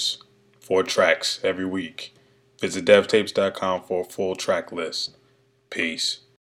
Tapes. Four tracks every week. Visit devtapes.com for a full track list. Peace.